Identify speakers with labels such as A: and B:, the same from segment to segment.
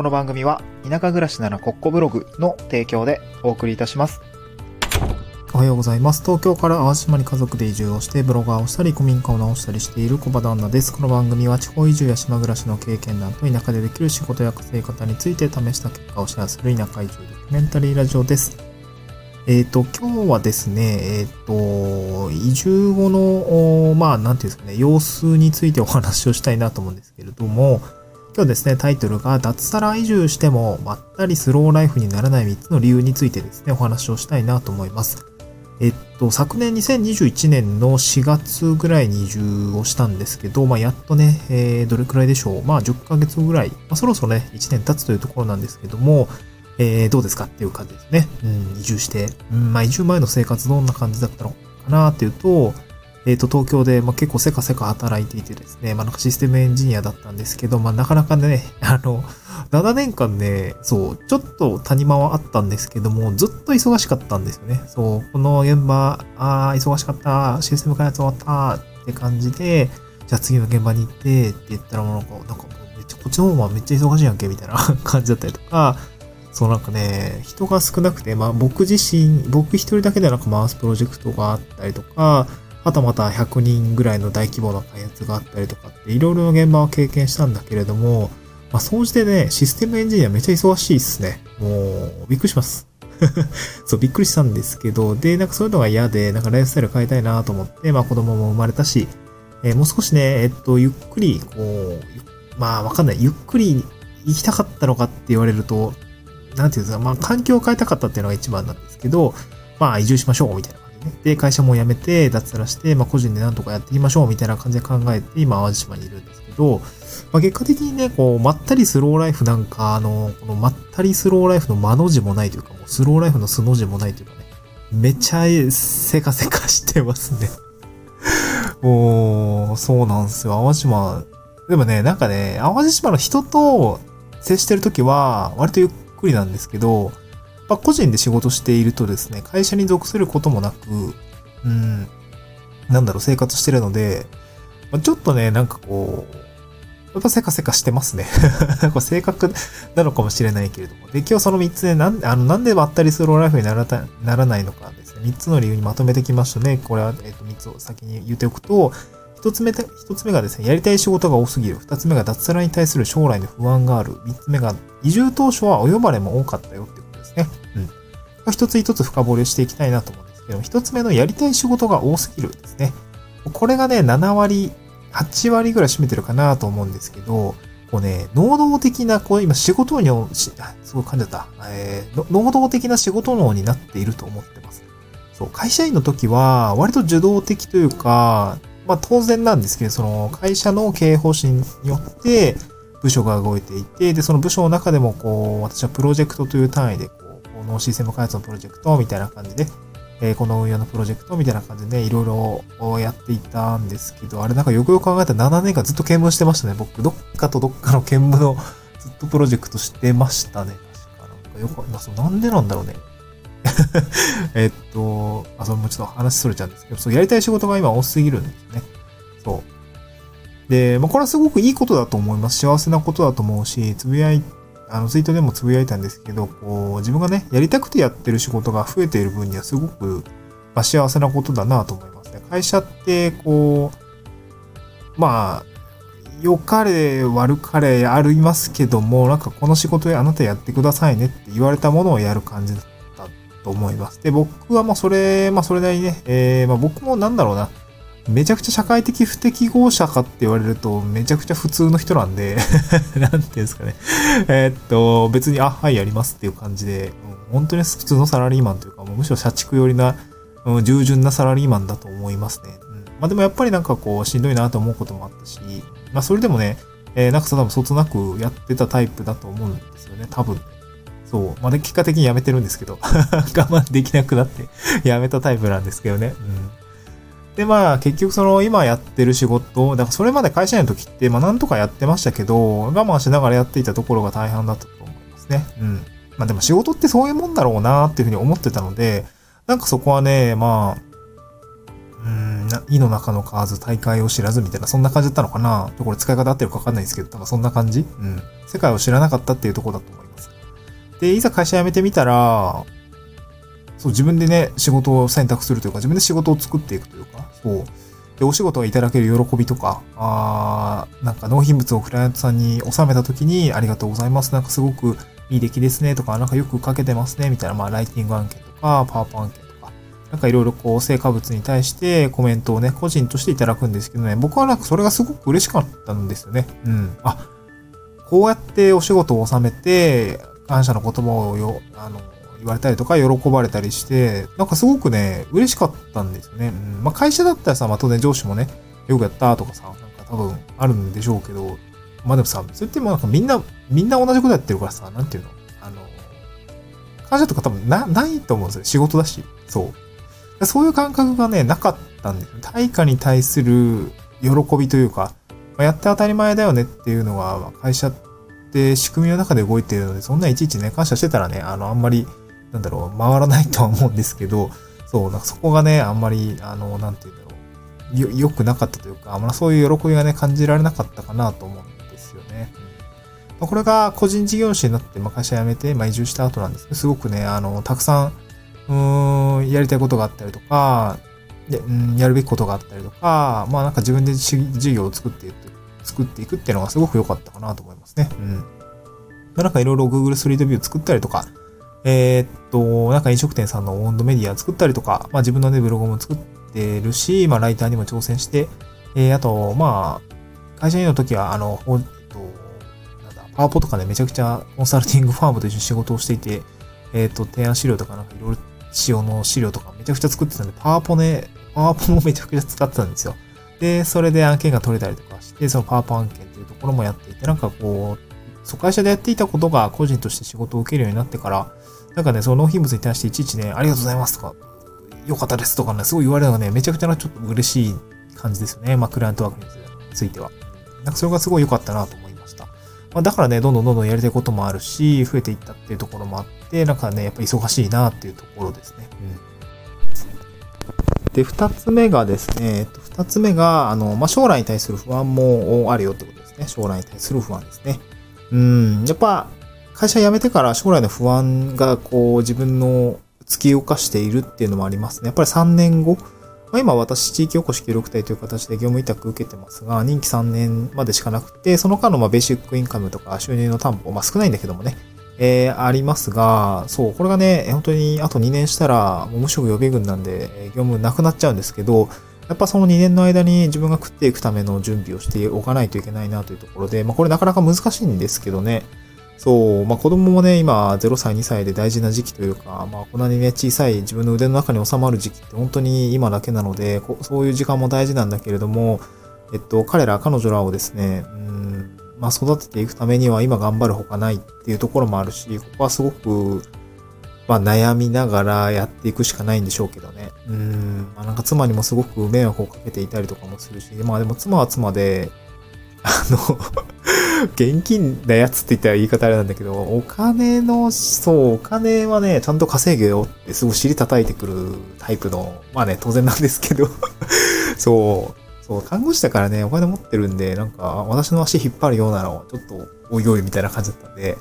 A: この番組は田舎暮らしならコッコブログの提供でお送りいたします。おはようございます。東京から淡島に家族で移住をしてブロガーをしたり古民家を直したりしている小場旦那です。この番組は地方移住や島暮らしの経験談と田舎でできる仕事や稼ぎ方について試した結果をシェアする田舎移住ドキュメンタリーラジオです。えっ、と、今日はですね、えっ、と、移住後の、まあ、なんていうんですかね、様子についてお話をしたいなと思うんですけれども、今日ですね、タイトルが脱サラ移住してもまったりスローライフにならない3つの理由についてですね、お話をしたいなと思います。えっと、昨年2021年の4月ぐらいに移住をしたんですけど、まあ、やっとね、えー、どれくらいでしょう。まあ、10ヶ月ぐらい、まあ、そろそろね、1年経つというところなんですけども、えー、どうですかっていう感じですね。うん、移住して。うん、まあ、移住前の生活どんな感じだったのかなっていうと、えっ、と、東京で、まあ、結構せかせか働いていてですね、まあ、なんかシステムエンジニアだったんですけど、まあ、なかなかね、あの、7年間ね、そう、ちょっと谷間はあったんですけども、ずっと忙しかったんですよね。そう、この現場、ああ、忙しかった、システム開発終わったって感じで、じゃあ次の現場に行ってって言ったらもうなんか、なんかめっちゃ、こっちの方はめっちゃ忙しいやんけ、みたいな 感じだったりとか、そうなんかね、人が少なくて、まあ僕自身、僕一人だけでなんか回すプロジェクトがあったりとか、はたまた100人ぐらいの大規模な開発があったりとかって、いろいろな現場を経験したんだけれども、まあ、総じてね、システムエンジニアめっちゃ忙しいっすね。もう、びっくりします。そう、びっくりしたんですけど、で、なんかそういうのが嫌で、なんかライフスタイル変えたいなと思って、まあ子供も生まれたし、えーもう少しね、えっと、ゆっくり、こう、まあわかんない。ゆっくり行きたかったのかって言われると、なんていうんですか、まあ環境を変えたかったっていうのが一番なんですけど、まあ移住しましょう、みたいなね。で、会社も辞めて、脱サラして、まあ個人でなんとかやっていきましょう、みたいな感じで考えて、今、淡路島にいるんですけど、まあ、結果的にね、こう、まったりスローライフなんか、あの、このまったりスローライフの間の字もないというか、もうスローライフの素の字もないというかね、めちゃせかせかしてますね。もう、そうなんですよ。淡路島、でもね、なんかね、淡路島の人と接してるときは、割とゆっくりなんですけど、まあ、個人で仕事しているとですね、会社に属することもなく、うん、なんだろう、生活してるので、ちょっとね、なんかこう、やっぱせかせかしてますね。これ性格 なのかもしれないけれども。で、今日その3つで、なんあのなんでばったりスローライフにならたならないのかですね。3つの理由にまとめてきましたね。これは、えっ、と、3つを先に言っておくと、1つ目で、一つ目がですね、やりたい仕事が多すぎる。2つ目が脱サラに対する将来の不安がある。3つ目が、移住当初はお呼ばれも多かったよってですね。うん。一つ一つ深掘りしていきたいなと思うんですけど、1つ目のやりたい仕事が多すぎるですね。これがね、7割、8割ぐらい占めてるかなと思うんですけど、こうね、能動的な、こう今仕事に、あすごい噛んじゃった。えー能動的な仕事能になっていると思ってます。そう、会社員の時は、割と受動的というか、まあ当然なんですけど、その会社の経営方針によって、部署が動いていて、で、その部署の中でも、こう、私はプロジェクトという単位で、のシステム開発のプロジェクトみたいな感じで、えーこの運用のプロジェクトみたいな感じでね、いろいろやっていたんですけど、あれなんかよくよく考えたら7年間ずっと兼務してましたね。僕、どっかとどっかの兼務のずっとプロジェクトしてましたね。確か。なんかよく、なそうなんでなんだろうね。えっと、あ、それもちょっと話それちゃうんですけど、そう、やりたい仕事が今多すぎるんですね。そう。で、まあ、これはすごくいいことだと思います。幸せなことだと思うし、つぶやい、あの、ツイートでもつぶやいたんですけど、こう、自分がね、やりたくてやってる仕事が増えている分にはすごく、まあ、幸せなことだなと思いますね。会社って、こう、まあ、良かれ悪かれありますけども、なんかこの仕事であなたやってくださいねって言われたものをやる感じだったと思います。で、僕はまあそれ、まあそれなりにね、えー、まあ僕もなんだろうな、めちゃくちゃ社会的不適合者かって言われると、めちゃくちゃ普通の人なんで、なんていうんですかね。えっと、別に、あ、はい、やりますっていう感じで、本当に普通のサラリーマンというか、もうむしろ社畜寄りな、うん従順なサラリーマンだと思いますね。うん、まあでもやっぱりなんかこう、しんどいなと思うこともあったし、まあそれでもね、えーなんか多分そつなくやってたタイプだと思うんですよね、多分。そう。まあ、で結果的にやめてるんですけど、我慢できなくなってやめたタイプなんですけどね。うん。で、まあ、結局その、今やってる仕事、だからそれまで会社員の時って、まあ、なんとかやってましたけど、我慢しながらやっていたところが大半だったと思いますね。うん。まあ、でも仕事ってそういうもんだろうなっていうふうに思ってたので、なんかそこはね、まあ、うん、意の中の蛙大会を知らずみたいな、そんな感じだったのかなこれ使い方合ってるかわかんないですけど、多分そんな感じうん。世界を知らなかったっていうところだと思います。で、いざ会社辞めてみたら、そう、自分でね、仕事を選択するというか、自分で仕事を作っていくというか、そう。で、お仕事をいただける喜びとか、あなんか納品物をクライアントさんに納めた時に、ありがとうございます。なんかすごくいい出来ですねとか、なんかよく書けてますね、みたいな、まあ、ライティング案件とか、パワーポ案件とか、なんかいろいろこう、成果物に対してコメントをね、個人としていただくんですけどね、僕はなんかそれがすごく嬉しかったんですよね。うん。あ、こうやってお仕事を収めて、感謝の言葉をよ、あの、言われたりとか、喜ばれたりして、なんかすごくね、嬉しかったんですよね。うん。まあ、会社だったらさ、まあ、当然上司もね、よくやったとかさ、なんか多分あるんでしょうけど、まあでもさ、それってもなんかみんな、みんな同じことやってるからさ、なんていうの？あの、感謝とか多分な、ないと思うんですよ。仕事だし。そう。そういう感覚がね、なかったんですよ。対価に対する喜びというか、まあ、やって当たり前だよねっていうのは、会社って仕組みの中で動いてるので、そんないちいちね、感謝してたらね、あの、あんまりなんだろう、回らないとは思うんですけど、そう、なんかそこがね、あんまり、あの、なんていうんだろう、よ、良くなかったというか、あんまりそういう喜びがね、感じられなかったかなと思うんですよね。まあ、これが個人事業主になって、まあ、会社辞めて、まあ、移住した後なんですけど、すごくね、あの、たくさん、うん、やりたいことがあったりとか、で、うん、やるべきことがあったりとか、まあなんか自分で事業を作っていく、作っていくっていうのがすごく良かったかなと思いますね。うん。なんかいろいろ Google ストリートビュー作ったりとか、えー、っと、なんか飲食店さんのオンドメディア作ったりとか、まあ自分のね、ブログも作ってるし、まあライターにも挑戦して、えー、あと、まあ、会社員の時は、あの、えっと、なんだ、パワポとかね、めちゃくちゃコンサルティングファームと一緒に仕事をしていて、えー、っと、提案資料とかなんかいろいろ仕様の資料とかめちゃくちゃ作ってたんで、パワポね、パワポもめちゃくちゃ使ってたんですよ。で、それで案件が取れたりとかして、そのパワポ案件っていうところもやっていて、なんかこう、そう、会社でやっていたことが個人として仕事を受けるようになってから、なんかね、その納品物に対していちいちね、ありがとうございますとか、よかったですとかね、すごい言われるのがね、めちゃくちゃなちょっと嬉しい感じですよね。まあ、クライアントワークについては。なんかそれがすごい良かったなと思いました。まあ、だからね、どんどんどんどんやりたいこともあるし、増えていったっていうところもあって、なんかね、やっぱ忙しいなっていうところですね。うん。で、二つ目がですね、二つ目が、あの、まあ、将来に対する不安もあるよってことですね。将来に対する不安ですね。うん、やっぱ、会社辞めてから将来の不安がこう自分の突き動かしているっていうのもありますね。やっぱり3年後、まあ、今私地域おこし協力隊という形で業務委託受けてますが、任期3年までしかなくて、その間のまベーシックインカムとか収入の担保、まあ少ないんだけどもね、えー、ありますが、そう、これがね、本当にあと2年したら、もう無職予備軍なんで、業務なくなっちゃうんですけど、やっぱその2年の間に自分が食っていくための準備をしておかないといけないなというところで、まあこれなかなか難しいんですけどね、そう、まあ子供もね、今0歳、2歳で大事な時期というか、まあこんなにね、小さい自分の腕の中に収まる時期って本当に今だけなので、そういう時間も大事なんだけれども、えっと、彼ら、彼女らをですね、うん、まあ育てていくためには今頑張るほかないっていうところもあるし、ここはすごく、まあ悩みながらやっていくしかないんでしょうけどね。うん、まあなんか妻にもすごく迷惑をかけていたりとかもするし、まあでも妻は妻で、あの現金なやつって言ったら言い方あれなんだけど、お金の、そう、お金はね、ちゃんと稼げよってすごい尻叩いてくるタイプの、まあね、当然なんですけど。そう、そう、看護師だからね、お金持ってるんで、なんか、私の足引っ張るようなの、ちょっと、おいおいみたいな感じだったんで、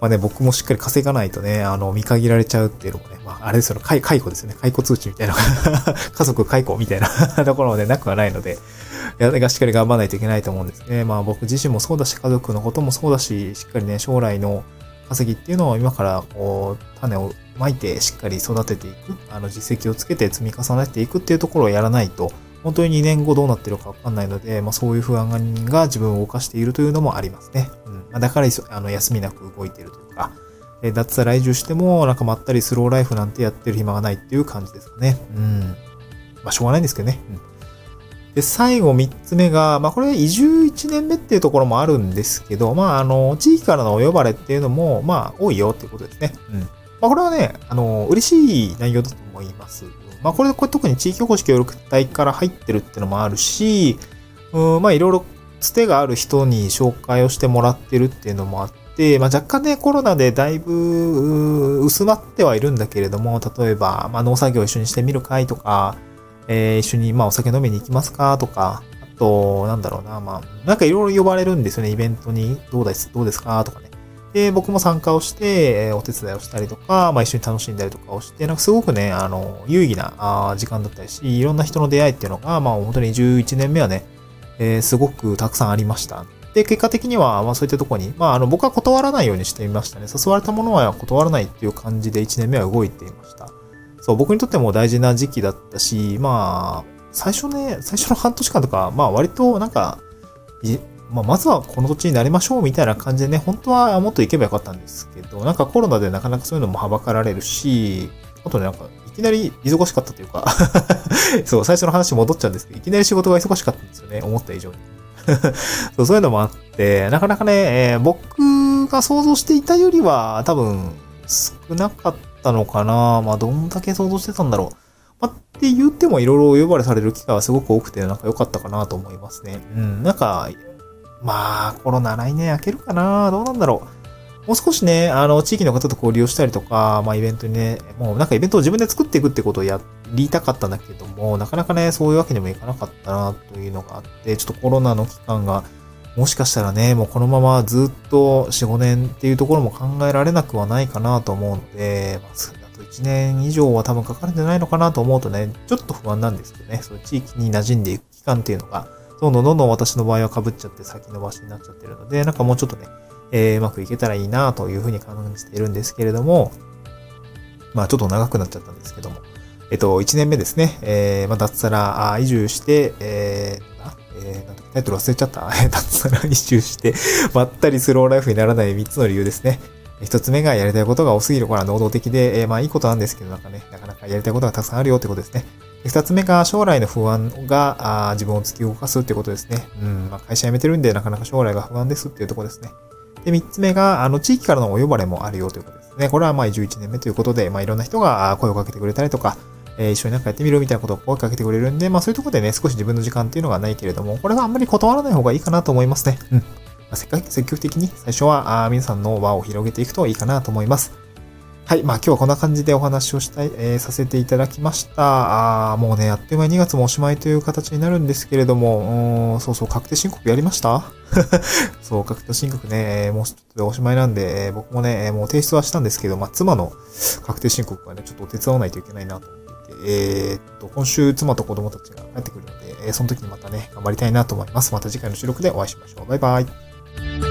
A: まあね、僕もしっかり稼がないとね、あの、見限られちゃうっていうのもね、まあ、あれですよ、解雇ですよね。解雇通知みたいな、家族解雇みたいな ところまでなくはないので、やがしっかり頑張らないといけないと思うんですね。まあ僕自身もそうだし、家族のこともそうだし、しっかりね、将来の稼ぎっていうのを今からこう、種をまいてしっかり育てていく、あの実績をつけて積み重ねていくっていうところをやらないと、本当に2年後どうなってるかわかんないので、まあそういう不安が自分を動かしているというのもありますね。うん。ま、だからあの休みなく動いているというか、え脱サラ移住してもなんかまったりスローライフなんてやってる暇がないっていう感じですかね。うん。まあしょうがないんですけどね。うんで、最後3つ目が、まあこれ移住1年目っていうところもあるんですけど、まああの、地域からのお呼ばれっていうのも、まあ多いよっていうことですね。うん。まあこれはね、あの、嬉しい内容だと思います。まあこれ、これ特に地域おこし協力隊から入ってるっていうのもあるし、うん、まあいろいろつてがある人に紹介をしてもらってるっていうのもあって、まあ若干ね、コロナでだいぶ薄まってはいるんだけれども、例えば、まあ農作業を一緒にしてみる会とか、えー、一緒に、まあ、お酒飲みに行きますか？とか、あと、なんだろうな、まあ、なんかいろいろ呼ばれるんですよね、イベントに。どうですどうですか？とかね。で、僕も参加をして、えお手伝いをしたりとか、まあ一緒に楽しんだりとかをして、なんかすごくね、あの、有意義なあ時間だったりし、いろんな人の出会いっていうのが、まあ本当に11年目はね、えー、すごくたくさんありました。で、結果的には、まあそういったとこに、まああの僕は断らないようにしてみましたね。誘われたものは断らないっていう感じで1年目は動いていました。そう、僕にとっても大事な時期だったし、まあ、最初ね、最初の半年間とか、まあ割となんか、まあ、まずはこの土地になりましょうみたいな感じでね、本当はもっと行けばよかったんですけど、なんかコロナでなかなかそういうのもはばかられるし、あとね、なんか、いきなり忙しかったというか そう、最初の話戻っちゃうんですけど、いきなり仕事が忙しかったんですよね、思った以上に。そうそういうのもあって、なかなかね、えー、僕が想像していたよりは多分少なかったのかな。まあ、どんだけ想像してたんだろう。まあ、って言ってもいろいろ呼ばれされる機会はすごく多くて、なんか良かったかなと思いますね。うん、なんか、まあ、コロナ来年明けるかなどうなんだろう。もう少しね、あの、地域の方と交流をしたりとか、まあ、イベントにね、もうなんかイベントを自分で作っていくってことをやりたかったんだけども、なかなかね、そういうわけにもいかなかったな、というのがあって、ちょっとコロナの期間が、もしかしたらね、もうこのままずっと4、5年っていうところも考えられなくはないかなと思うので、まあ、あと1年以上は多分かかるんじゃないのかなと思うとね、ちょっと不安なんですけどね、そういう地域に馴染んでいく期間っていうのが、どんどんどんどん私の場合は被っちゃって先延ばしになっちゃってるので、なんかもうちょっとね、えー、うまくいけたらいいなというふうに感じているんですけれども、まあちょっと長くなっちゃったんですけども、えっと、1年目ですね、えー、まあ脱サラ移住して、えー、えー、なんだタイトル忘れちゃった。脱サラ移住して、まったりスローライフにならない3つの理由ですね。一つ目がやりたいことが多すぎるから能動的で、えー、まあいいことなんですけど、なんかね、なかなかやりたいことがたくさんあるよってことですね。二つ目が将来の不安があ自分を突き動かすってことですね。うん、まあ、会社辞めてるんでなかなか将来が不安ですっていうとこですね。で、三つ目が、あの、地域からのお呼ばれもあるよということですね。これはまあ11年目ということで、まあいろんな人が声をかけてくれたりとか、えー、一緒になんかやってみるみたいなことを声かけてくれるんで、まあそういうとこでね、少し自分の時間っていうのがないけれども、これはあんまり断らない方がいいかなと思いますね。うん。まあ、せっかく積極的に最初はあ皆さんの輪を広げていくといいかなと思います。はい。まあ今日はこんな感じでお話をしたい、えー、させていただきました。あもうね、あっという間に2月もおしまいという形になるんですけれども、うんそうそう、確定申告やりました？そう、確定申告ね、もうちょっとでおしまいなんで、僕もね、もう提出はしたんですけど、まあ妻の確定申告はね、ちょっと手伝わないといけないなと、えー、っと、今週妻と子供たちが帰ってくるので、えー、その時にまたね、頑張りたいなと思います。また次回の収録でお会いしましょう。バイバイ。